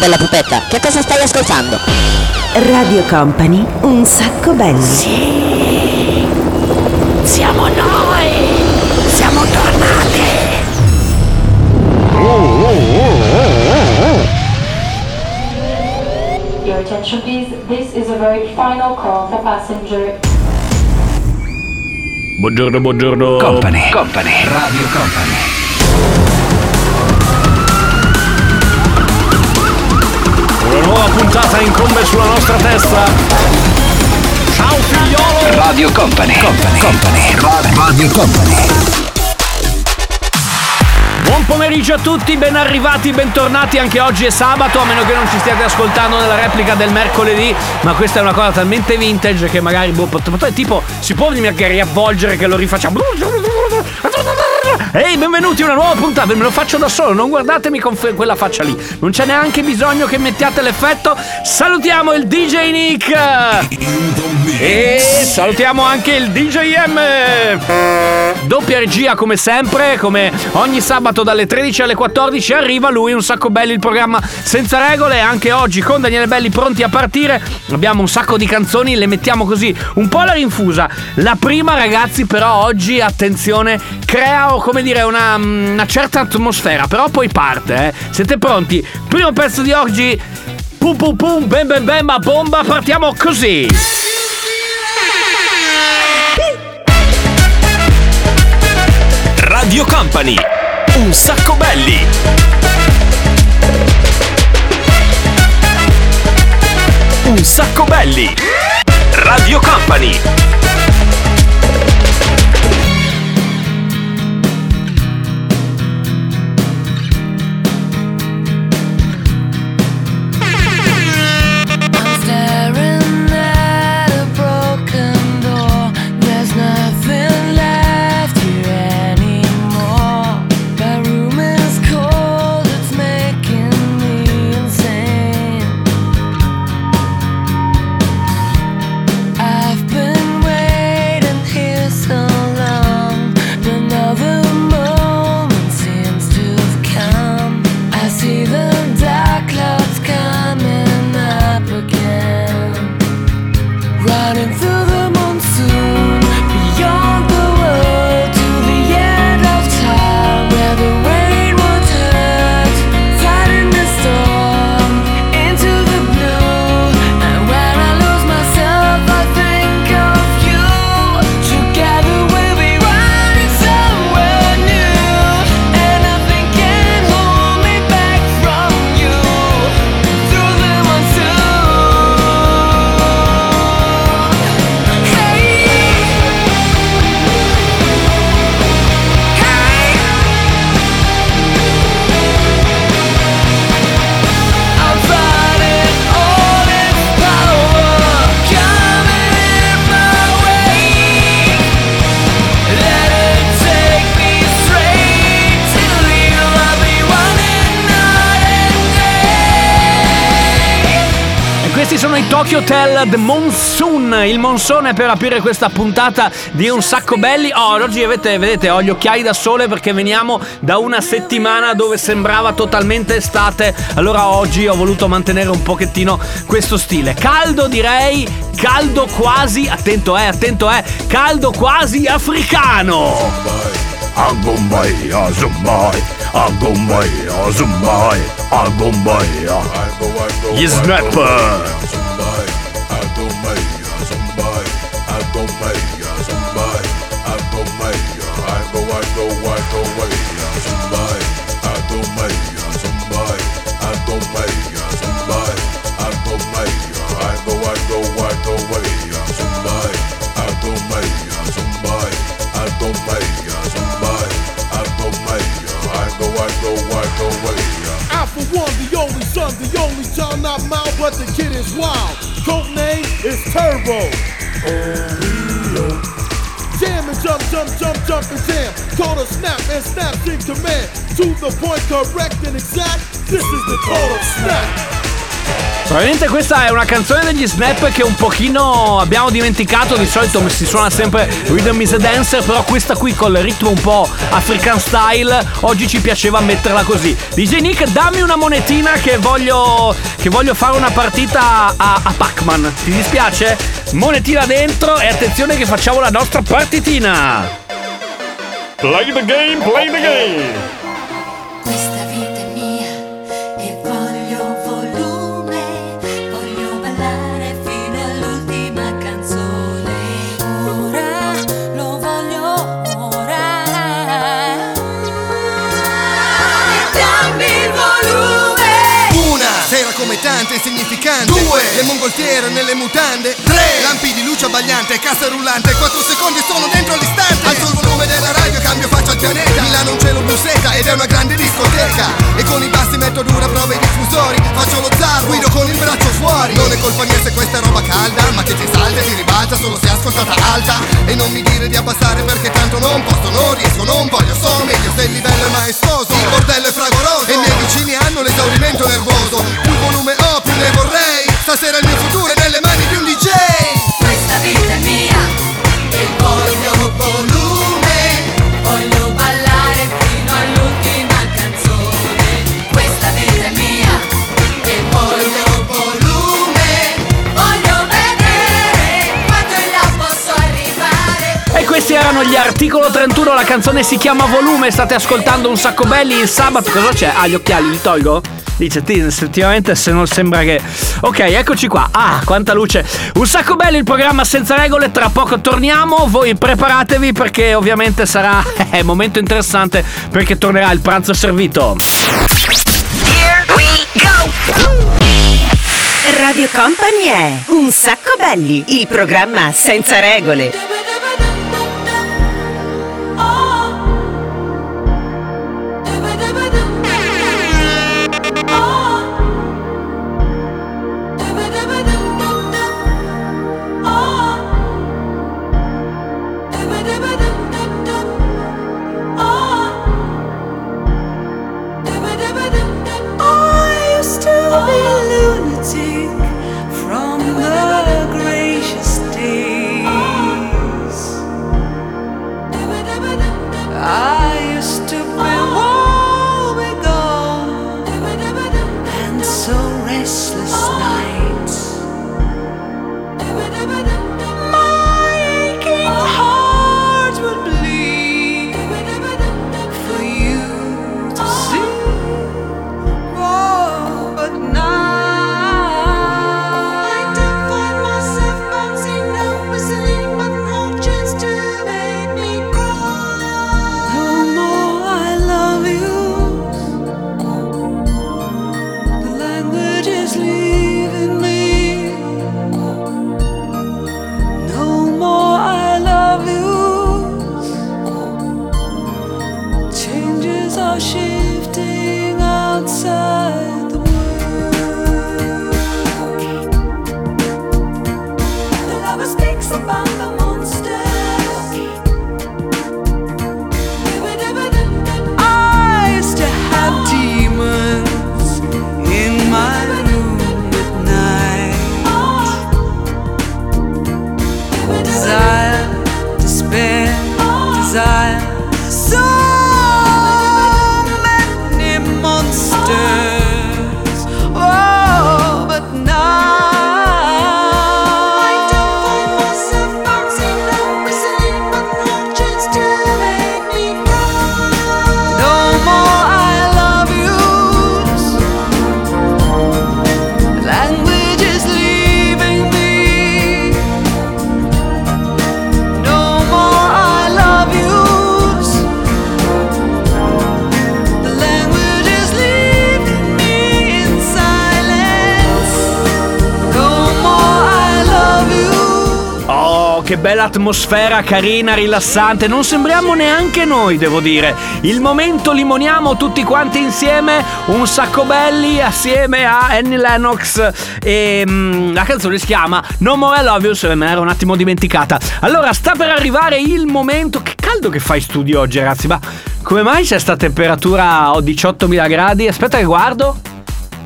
bella pupetta, che cosa stai ascoltando? Radio Company, un sacco belli. Sì, siamo noi, siamo tornati. Your attention please, this is a very final call for passenger Buongiorno, buongiorno. Company, Company, Radio Company. Puntata incombe sulla nostra testa. Ciao figliolo. Radio Company, Company, Company, Radio Company. Buon pomeriggio a tutti, ben arrivati, bentornati. Anche oggi è sabato, a meno che non ci stiate ascoltando nella replica del mercoledì. Ma questa è una cosa talmente vintage che magari, boh, tipo, si può venire a riavvolgere che lo rifacciamo. Ehi, benvenuti a una nuova puntata. Me lo faccio da solo, non guardatemi con fe- quella faccia lì. Non c'è neanche bisogno che mettiate l'effetto. Salutiamo il DJ Nick. E salutiamo anche il DJM. Doppia regia come sempre, come ogni sabato dalle 13 alle 14 arriva lui, un sacco belli il programma senza regole, anche oggi con Daniele Belli pronti a partire. Abbiamo un sacco di canzoni, le mettiamo così un po' alla rinfusa. La prima ragazzi però oggi, attenzione, crea come dire una, una certa atmosfera, però poi parte, eh. Siete pronti? Primo pezzo di oggi, pum pum pum, bam bam bam, a bomba, partiamo così. Radio Company. Un sacco belli. Un sacco belli. Radio Company. Running through Tokyo Hotel The Monsoon, il monsone per aprire questa puntata di Un Sacco Belli. Oh, oggi avete, vedete, ho gli occhiali da sole perché veniamo da una settimana dove sembrava totalmente estate. Allora oggi ho voluto mantenere un pochettino questo stile. Caldo direi, caldo quasi, attento eh, attento eh, caldo quasi africano. Agumbai, azumbai, agumbai, azumbai, agumbai, Gli snapper. I son, the only child not mild, but the kid is wild. Code name is Turbo. Jam and jump, jump, jump, jump and jam. Call a snap and snap in command. To the point, correct and exact. This is the total snap. Probabilmente questa è una canzone degli Snap che un pochino abbiamo dimenticato, di solito si suona sempre Rhythm is a Dancer, però questa qui col ritmo un po' African style, oggi ci piaceva metterla così. DJ Nick, dammi una monetina che voglio, che voglio fare una partita a, a Pac-Man. Ti dispiace? Monetina dentro e attenzione che facciamo la nostra partitina. Play the game, play the game. Come le mongolfiere nelle mutande. Tre. Lampi di luce abbagliante Cassa rullante. Quattro secondi sono dentro all'istante. Alzo il volume della radio cambio faccia al pianeta. Milano un cielo blu seta ed è una grande discoteca. E con i bassi metto dura prova i diffusori. Faccio lo zar guido con il braccio fuori. Non è colpa mia se questa è roba calda Ma che ti salta e ti ribalta solo se ascoltata alta. E non mi dire di abbassare perché tanto non posso Non riesco, non voglio, so meglio se il livello è maestoso. Il bordello è fragoroso. E i miei vicini hanno l'esaurimento nervoso. Più volume ho, più ne vorrei Stasera il mio futuro è nelle mani di un DJ Questa vita è mia e voglio volume, voglio ballare fino all'ultima canzone. Questa vita è mia e voglio volume, voglio vedere quanto in là posso arrivare. E questi erano gli articolo 31, la canzone si chiama Volume, state ascoltando un sacco belli il sabato, cosa c'è? Ah, gli occhiali li tolgo? Dice, sì, effettivamente se non sembra che... Ok, eccoci qua. Ah, quanta luce. Un sacco belli il programma senza regole, tra poco torniamo, voi preparatevi perché ovviamente sarà un momento interessante perché tornerà il pranzo servito. Radio Company è Un sacco belli, il programma senza regole. sleep. Che bella atmosfera, carina, rilassante. Non sembriamo neanche noi, devo dire. Il momento limoniamo tutti quanti insieme. Un sacco belli assieme a Annie Lennox. E mm, la canzone si chiama No More I Love You. Se me l'ero un attimo dimenticata. Allora, sta per arrivare il momento. Che caldo che fa in studio oggi, ragazzi. Ma come mai c'è sta temperatura a 18.000 gradi? Aspetta che guardo.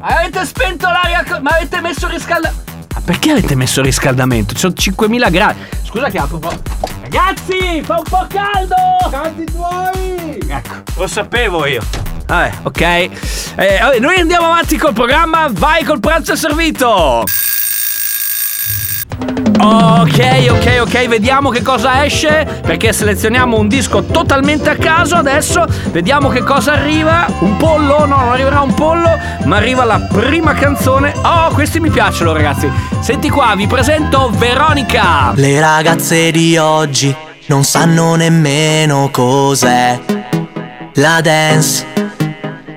Avete spento l'aria, ma avete messo riscaldamento. Ma perché avete messo il riscaldamento? Ci sono 5000 gradi. Scusa che apro un po'. Ragazzi, fa un po' caldo! Tanti tuoi! Ecco, lo sapevo io. Vabbè, ok. Eh, noi andiamo avanti col programma. Vai col pranzo servito. Ok, ok, ok, vediamo che cosa esce perché selezioniamo un disco totalmente a caso adesso, vediamo che cosa arriva, un pollo, no, non arriverà un pollo, ma arriva la prima canzone. Oh, questi mi piacciono ragazzi. Senti qua, vi presento Veronica. Le ragazze di oggi non sanno nemmeno cos'è la dance.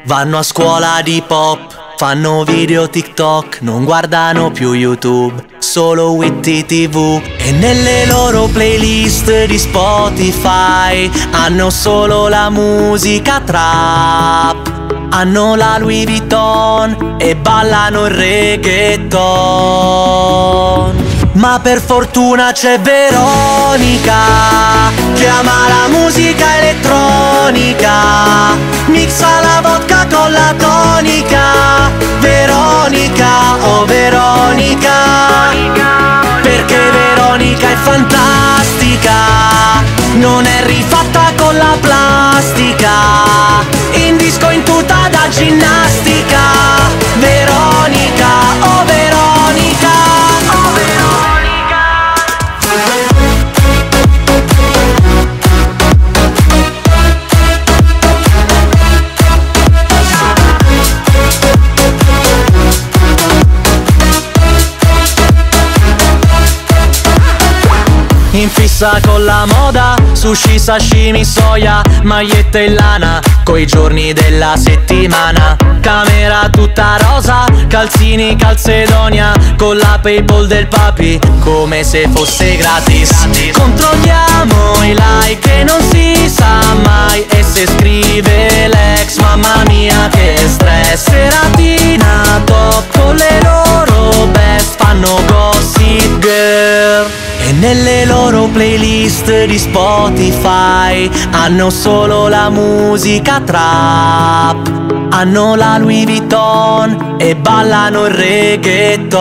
Vanno a scuola di pop, fanno video TikTok, non guardano più YouTube, solo Witty TV. E nelle loro playlist di Spotify hanno solo la musica trap. Hanno la Louis Vuitton e ballano il reggaeton. Ma per fortuna c'è Veronica che ama la musica elettronica. Mixa la vodka con la tonica. Veronica, oh Veronica. Perché Veronica è fantastica. Non è rifatta con la plastica. In disco in tuta da ginnastica. Veronica, oh Veronica. Fissa con la moda, sushi, sashimi, soia, magliette e lana, coi giorni della settimana. Camera tutta rosa, calzini, calzedonia, con la Paypal del papi, come se fosse gratis. Controlliamo i like e non si sa mai, e se scrive l'ex, mamma mia che stress. Seratina top con le loro best, fanno gossip girl. E nelle loro playlist di Spotify hanno solo la musica trap. Hanno la Louis Vuitton e ballano il reggaeton.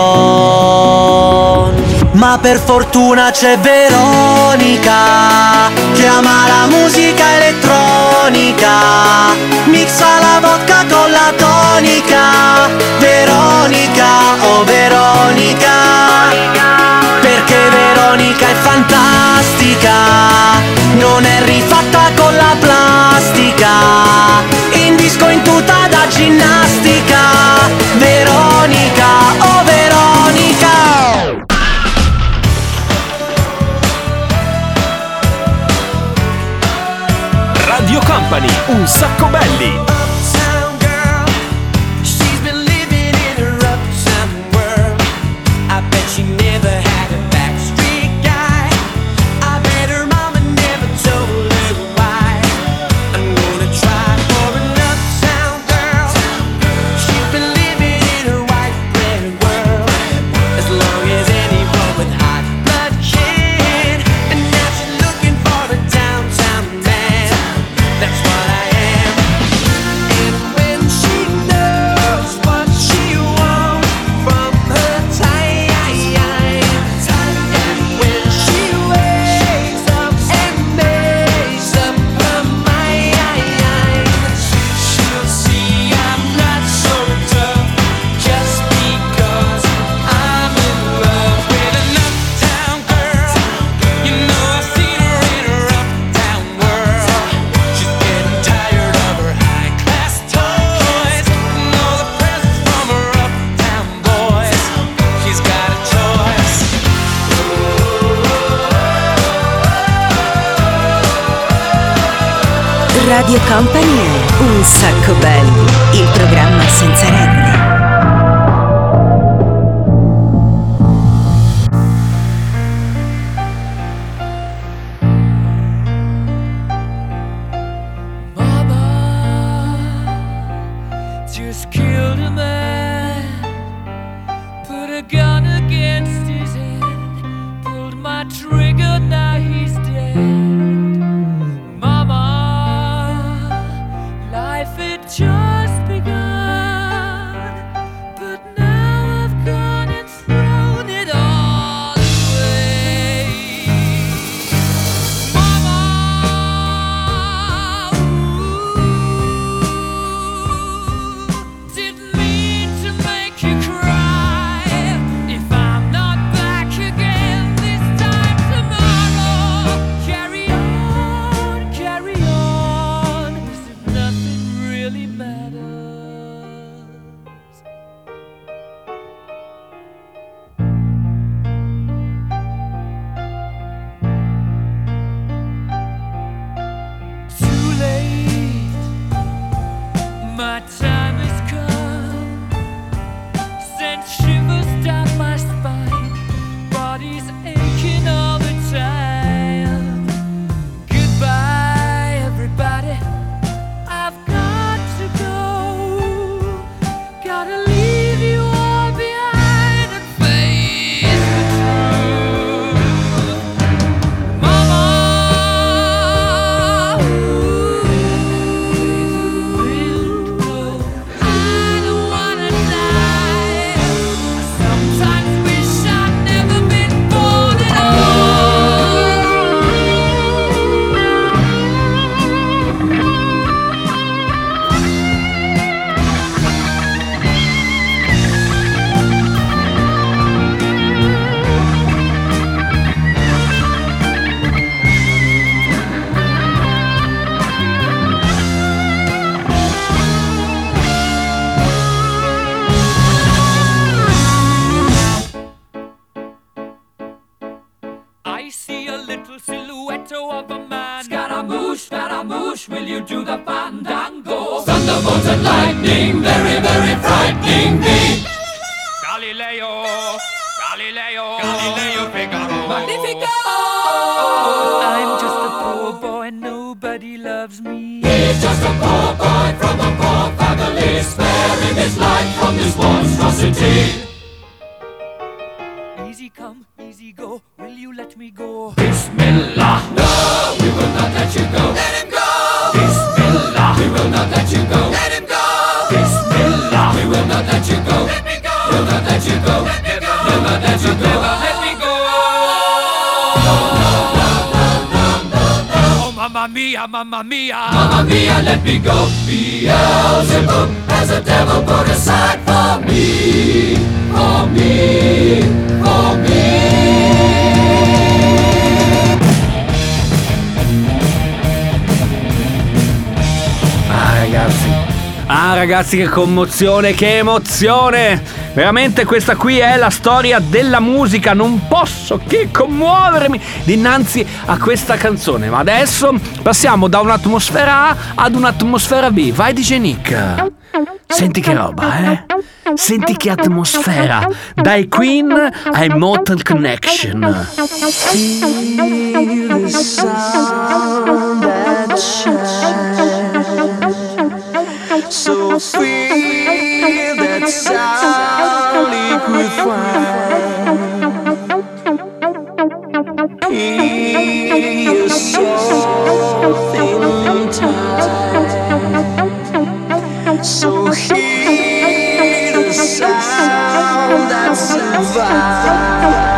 Ma per fortuna c'è Veronica che ama la musica elettronica. Mixa la vodka con la tonica. Veronica, oh Veronica. Perché Veronica è fantastica, non è rifatta con la plastica. In disco in tuta da ginnastica. Veronica, oh Veronica. Radio Company, un sacco belli. mamma mia! Mamma mia, let me go! Beelzebub has a devil put aside for me, for me, for me. Ah ragazzi, ah ragazzi che commozione, che emozione! Veramente questa qui è la storia della musica, non posso che commuovermi dinanzi a questa canzone. Ma adesso passiamo da un'atmosfera A ad un'atmosfera B. Vai DJ Nick. Senti che roba, eh? Senti che atmosfera. Dai Queen ai Mortal Connection. Feel the sound that. so free that sound find. He is something time. So hear the sound that survives.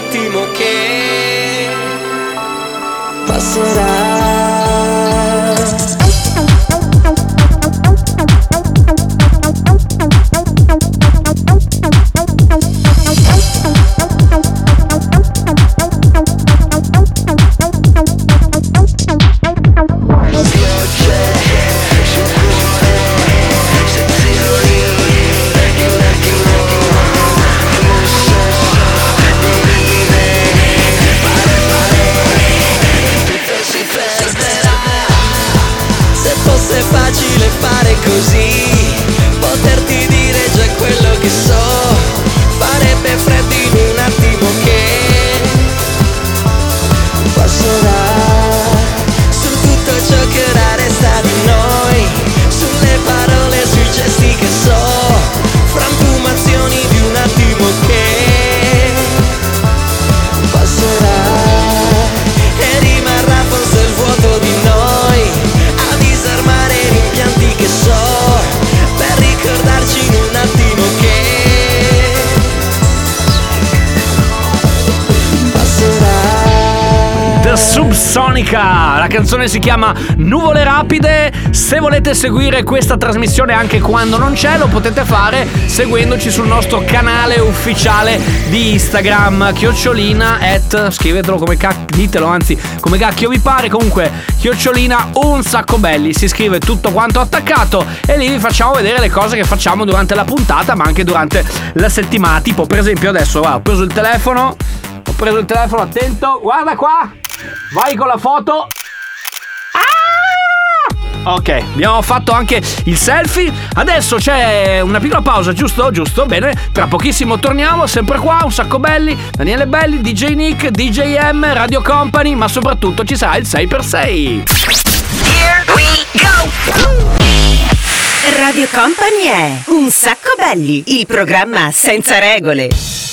attimo che passerà. Canzone si chiama Nuvole Rapide. Se volete seguire questa trasmissione anche quando non c'è, lo potete fare seguendoci sul nostro canale ufficiale di Instagram, chiocciolina at, scrivetelo come cacchio, ditelo anzi come cacchio vi pare, comunque chiocciolina un sacco belli, si scrive tutto quanto attaccato e lì vi facciamo vedere le cose che facciamo durante la puntata ma anche durante la settimana, tipo per esempio adesso guarda, ho preso il telefono, ho preso il telefono, attento, guarda qua, vai con la foto. Ok, abbiamo fatto anche il selfie. Adesso c'è una piccola pausa, giusto? Giusto, bene. Tra pochissimo torniamo, sempre qua, un sacco belli. Daniele Belli, DJ Nick, DJ M, Radio Company, ma soprattutto ci sarà il 6x6. Radio Company è Un sacco belli, il programma senza regole.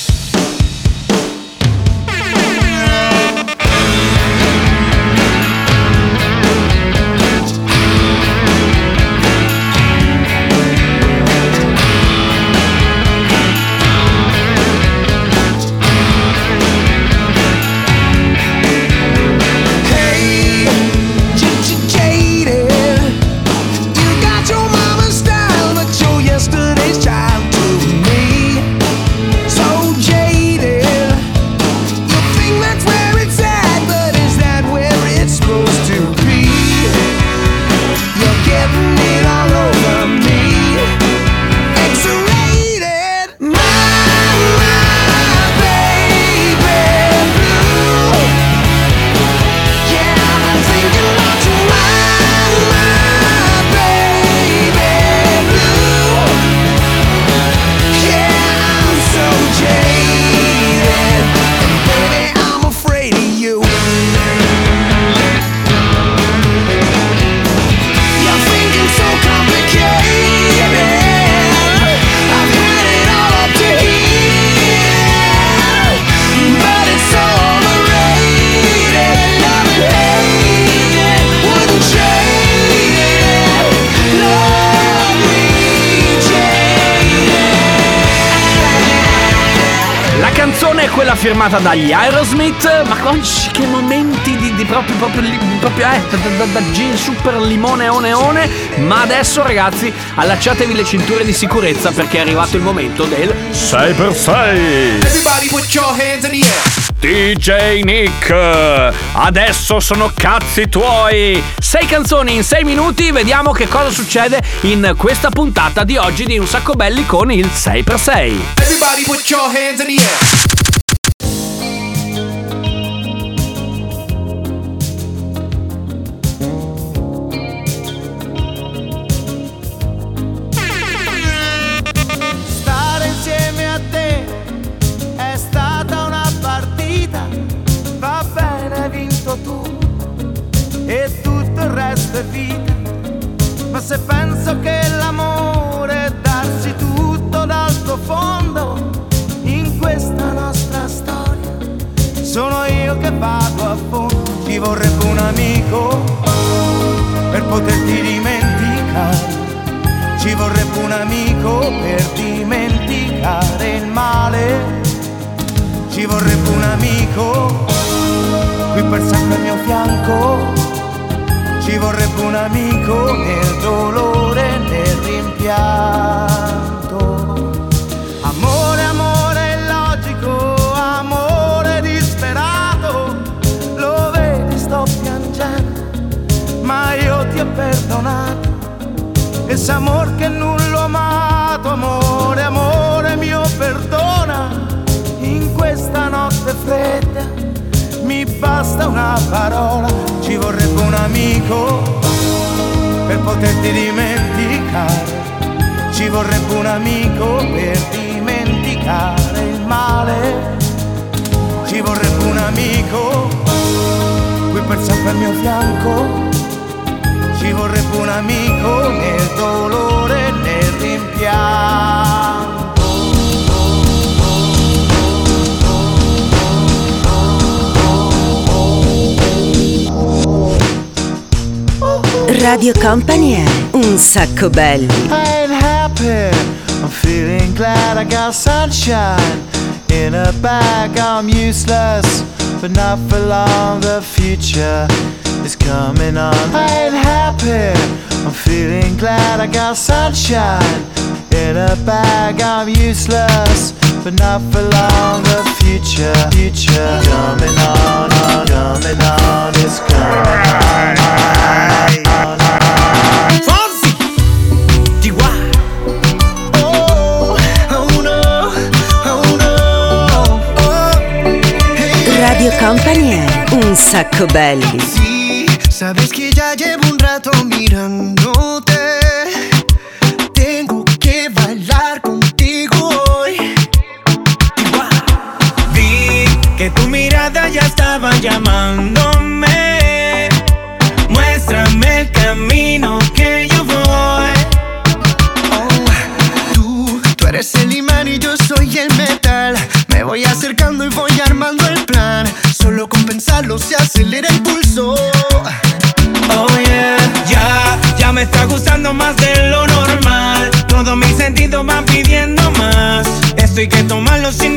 Firmata dagli Aerosmith, ma con che momenti di, di proprio, proprio, li- proprio eh, da, da, da gin super limone one one. Ma adesso ragazzi, allacciatevi le cinture di sicurezza perché è arrivato il momento del 6x6. Everybody put your hands in the air. DJ Nick, adesso sono cazzi tuoi. Sei canzoni in sei minuti, vediamo che cosa succede in questa puntata di oggi di Un Sacco Belli con il 6x6. Everybody put your hands in the air. Basta una parola, ci vorrebbe un amico per poterti dimenticare. Ci vorrebbe un amico per dimenticare il male. Ci vorrebbe un amico qui per sempre al mio fianco. Ci vorrebbe un amico nel dolore, nel rimpianto. Radio Company è Un sacco belli. I ain't happy. I'm feeling glad I got sunshine in a bag. I'm useless, but not for long. The future is coming on. I ain't happy, I'm feeling glad I got sunshine in a bag. I'm useless, but not for long. The future, future coming on, on coming on, it's coming on. Oh, oh no, oh no. Radio Company è un sacco belli. Sí, sabes que ya llevo un rato mirándote. Estaba llamándome. Muéstrame el camino que yo voy. Tú, tú eres el imán y yo soy el metal. Me voy acercando y voy armando el plan. Solo con pensarlo se acelera el pulso. Oh yeah, ya, ya me está gustando más de lo normal. Todos mis sentidos van pidiendo más. Esto hay que tomarlo sin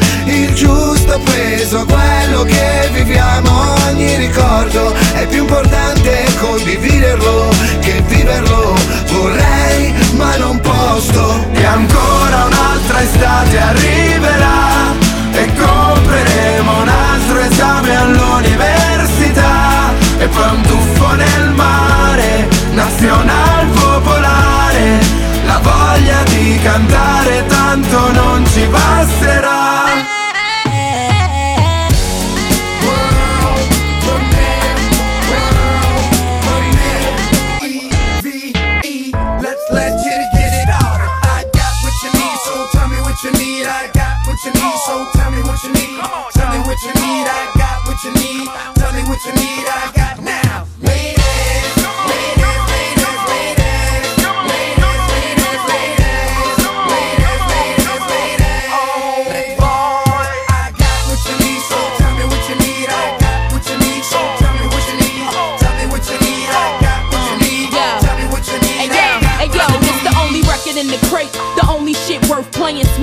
giusto peso quello che viviamo. Ogni ricordo è più importante condividerlo che viverlo. Vorrei ma non posso. E ancora un'altra estate arriverà e compreremo un altro esame all'università e poi un tuffo nel mare, nazional popolare, la voglia di cantare tanto non ci basterà.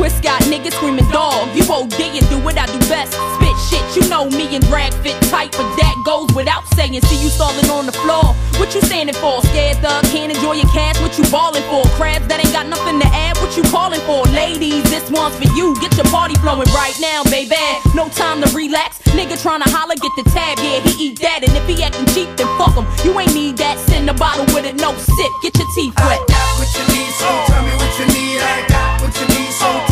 Swiss got niggas screaming dog. You OD and do what I do best. Spit shit, you know me and drag fit tight, but that goes without saying. See you stalling on the floor. What you standing for? Scared thug, can't enjoy your cash. What you balling for? Crabs that ain't got nothing to add. What you calling for? Ladies, this one's for you. Get your party flowing right now, baby. No time to relax. Nigga tryna holler, get the tab. Yeah, he eat that. And if he acting cheap, then fuck him. You ain't need that. Send a bottle with it, no sip. Get your teeth wet. I got what you need, so tell me what you need. I got what you need, so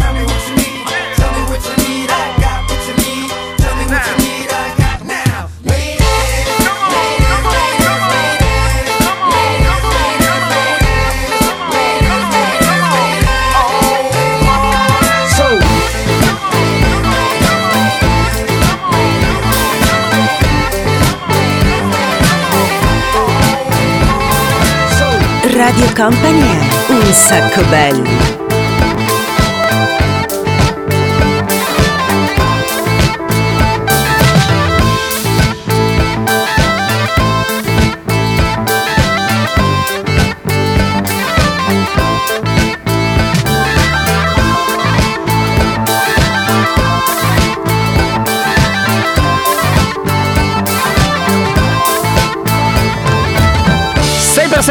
Radio Company è un sacco belli.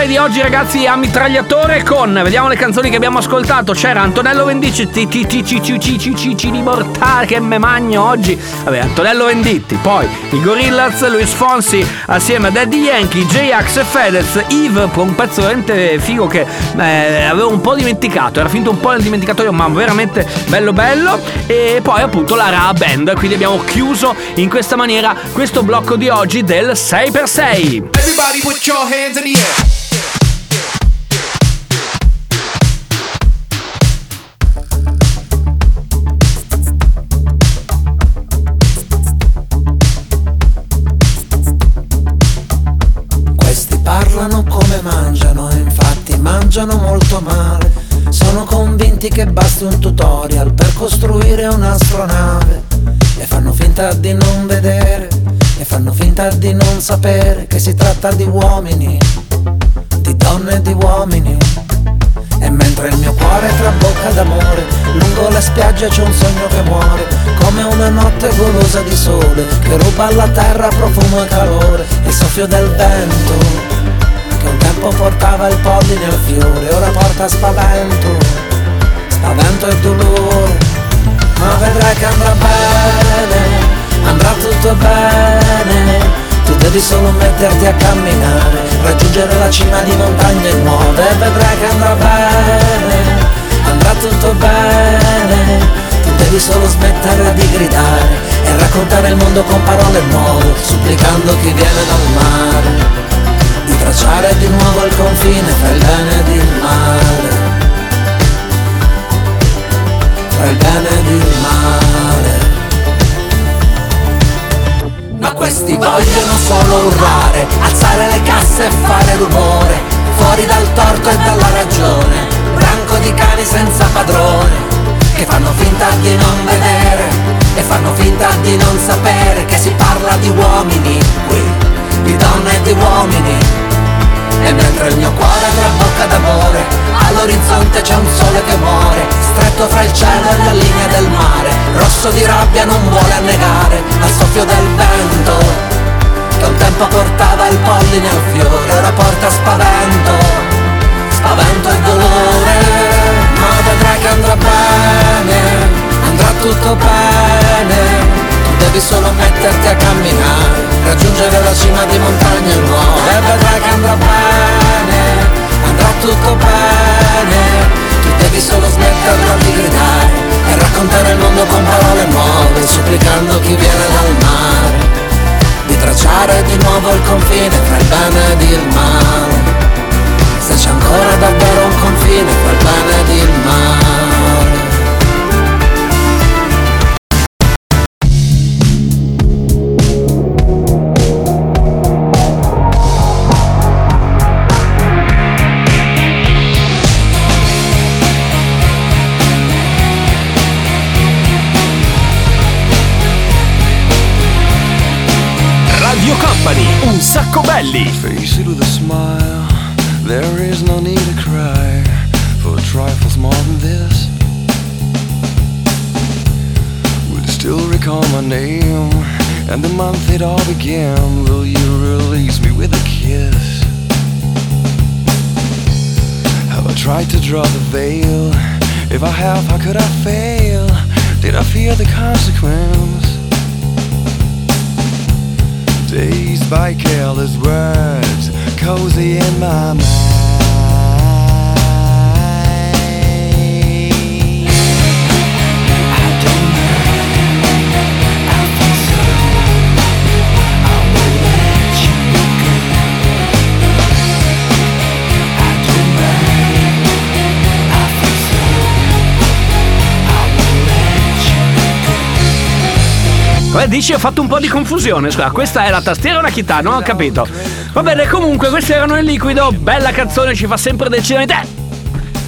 6x6 di oggi ragazzi a mitragliatore con, vediamo le canzoni che abbiamo ascoltato, c'era Antonello Venditti, ci di mortale che me magno oggi, vabbè Antonello Venditti, poi i Gorillaz, Luis Fonsi assieme a Daddy Yankee, J-Ax e Fedez, Eve, un pezzo veramente figo che eh, avevo un po' dimenticato, era finito un po' nel dimenticatoio ma veramente bello bello e poi appunto la Ra Band, quindi abbiamo chiuso in questa maniera questo blocco di oggi del 6x6. Everybody put your hands in the air. Convinti che basti un tutorial per costruire un'astronave. E fanno finta di non vedere, e fanno finta di non sapere che si tratta di uomini, di donne e di uomini. E mentre il mio cuore trabocca d'amore, lungo le spiagge c'è un sogno che muore, come una notte golosa di sole, che ruba alla terra profumo e calore, il soffio del vento, che un tempo portava il polline al fiore, ora porta spavento, spavento e dolore, ma vedrai che andrà bene, andrà tutto bene. Tu devi solo metterti a camminare, raggiungere la cima di montagne nuove vedrai che andrà bene, andrà tutto bene. Tu devi solo smettere di gridare e raccontare il mondo con parole nuove, supplicando chi viene dal mare, di tracciare di nuovo il confine tra il bene ed il male, tra il bene ed il male. Ma questi vogliono solo urlare, alzare le casse e fare rumore, fuori dal torto e dalla ragione, branco di cani senza padrone, che fanno finta di non vedere e fanno finta di non sapere che si parla di uomini qui, di donne e di uomini. E mentre il mio cuore trabocca d'amore, all'orizzonte c'è un sole che muore, stretto fra il cielo e la linea del mare, rosso di rabbia non vuole annegare al soffio del vento, che un tempo portava il polline al fiore, ora porta spavento, spavento e dolore, ma vedrai che andrà bene, andrà tutto bene. Tu devi solo metterti a camminare, raggiungere la cima di montagne nuove e vedrai che andrà bene, andrà tutto bene. Tu devi solo smetterla di gridare e raccontare il mondo con parole nuove, supplicando chi viene dal mare, di tracciare di nuovo il confine tra il bene ed il male. Se c'è ancora davvero un confine tra il bene ed il male. Could I fail? Did I fear the consequence? Dazed by careless words, cozy in my mind. Come dici ho fatto un po' di confusione, scusa, questa è la tastiera o la chitarra? Non ho capito. Va bene, comunque questi erano il liquido, bella canzone, ci fa sempre decidere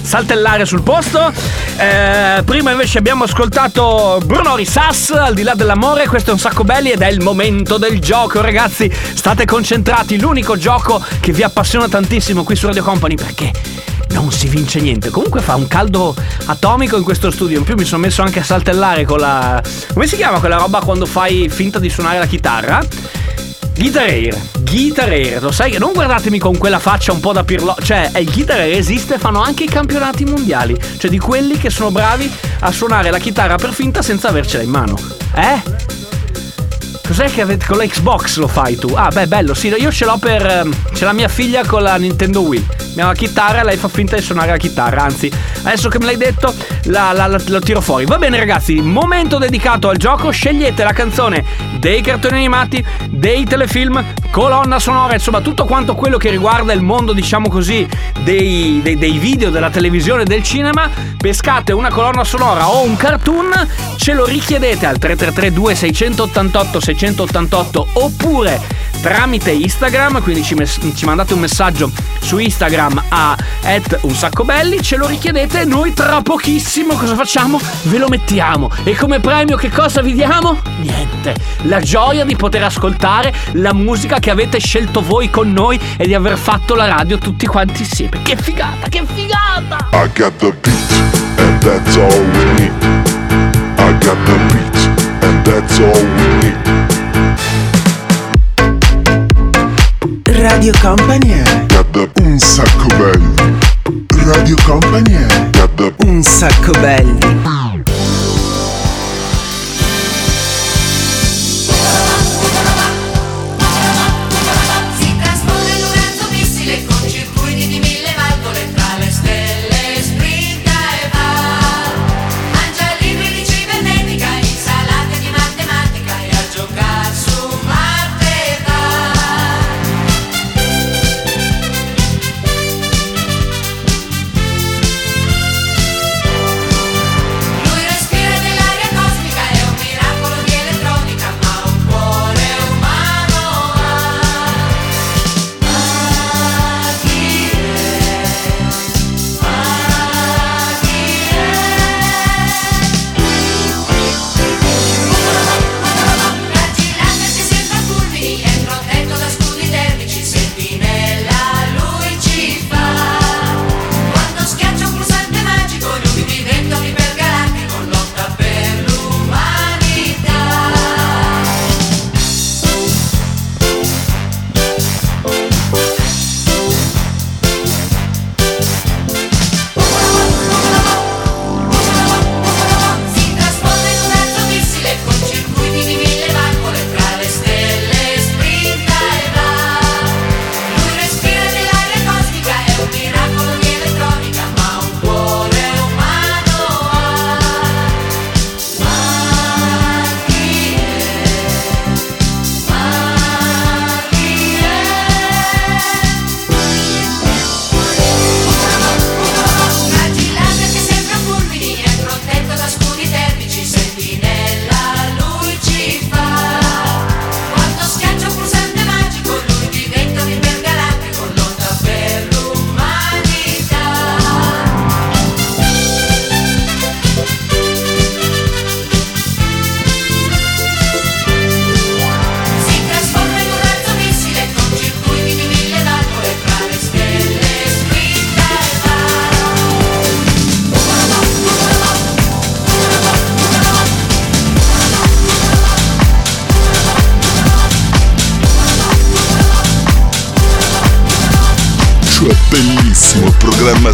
saltellare sul posto. Eh, prima invece abbiamo ascoltato Bruno Risas, al di là dell'amore, questo è un sacco belli ed è il momento del gioco, ragazzi. State concentrati, l'unico gioco che vi appassiona tantissimo qui su Radio Company perché non si vince niente. Comunque fa un caldo atomico in questo studio. In più mi sono messo anche a saltellare con la. come si chiama quella roba quando fai finta di suonare la chitarra? Guitar Air. Guitar Hero. Sai che non guardatemi con quella faccia un po' da pirlo. Cioè, il Guitar Hero esiste, fanno anche i campionati mondiali. Cioè, di quelli che sono bravi a suonare la chitarra per finta senza avercela in mano. Eh? Cos'è che avete con la Xbox lo fai tu? Ah, beh, bello, sì, io ce l'ho per. ehm, C'è la mia figlia con la Nintendo Wii. Ha la chitarra e lei fa finta di suonare la chitarra. Anzi, adesso che me l'hai detto, la, la- la- lo tiro fuori. Va bene, ragazzi, momento dedicato al gioco. Scegliete la canzone dei cartoni animati, dei telefilm, colonna sonora, insomma, tutto quanto quello che riguarda il mondo, diciamo così, dei, dei- dei video, della televisione, del cinema. Pescate una colonna sonora o un cartoon, ce lo richiedete al 333 2688 688 oppure tramite Instagram, quindi ci, mes- ci mandate un messaggio su Instagram a un sacco belli, ce lo richiedete e noi tra pochissimo cosa facciamo? Ve lo mettiamo e come premio che cosa vi diamo? Niente, la gioia di poter ascoltare la musica che avete scelto voi con noi e di aver fatto la radio tutti quanti insieme. Che figata, che figata! I got the beat, and that's all we need. I got the beat, and that's all we need. Radio Company un sacco belli. Radio Company è un sacco belli.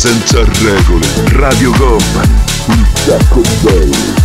Senza regole. Radio Company, un sacco belli.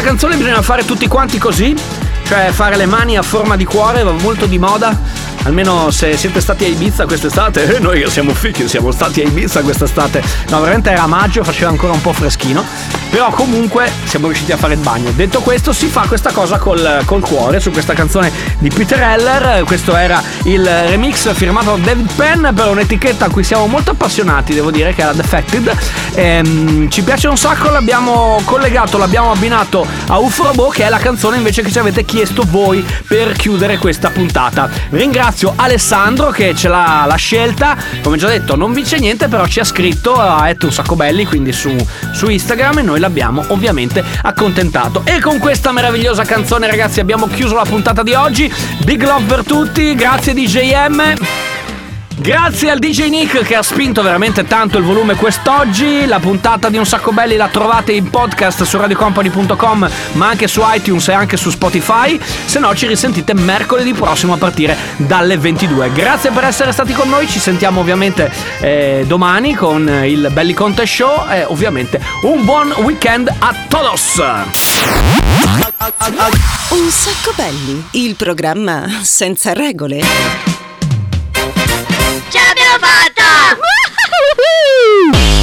Questa canzone bisogna fare tutti quanti così, cioè fare le mani a forma di cuore, va molto di moda. Almeno se siete stati a Ibiza quest'estate, eh, noi siamo fichi, siamo stati a Ibiza quest'estate. No, veramente era maggio, faceva ancora un po' freschino. Però comunque siamo riusciti a fare il bagno. Detto questo, si fa questa cosa col, col cuore su questa canzone di Peter Heller. Questo era il remix firmato da David Penn per un'etichetta a cui siamo molto appassionati, devo dire, che è la Defected. Ehm, ci piace un sacco, l'abbiamo collegato, l'abbiamo abbinato a Ufrobo, che è la canzone invece che ci avete chiesto voi per chiudere questa puntata. Ringrazio Alessandro che ce l'ha la scelta. Come già detto, non vince niente, però ci ha scritto a Etto un sacco belli, quindi su, su Instagram e noi l'abbiamo ovviamente accontentato. E con questa meravigliosa canzone, ragazzi, abbiamo chiuso la puntata di oggi. Big love per tutti, grazie DJM. Grazie al DJ Nick che ha spinto veramente tanto il volume quest'oggi. La puntata di Un Sacco Belli la trovate in podcast su radiocompany.com, ma anche su iTunes e anche su Spotify. Se no, ci risentite mercoledì prossimo a partire dalle 22. Grazie per essere stati con noi. Ci sentiamo ovviamente eh, domani con il Belli Conte Show. E ovviamente un buon weekend a todos! Un sacco belli, il programma senza regole. Ce l'abbiamo fatta!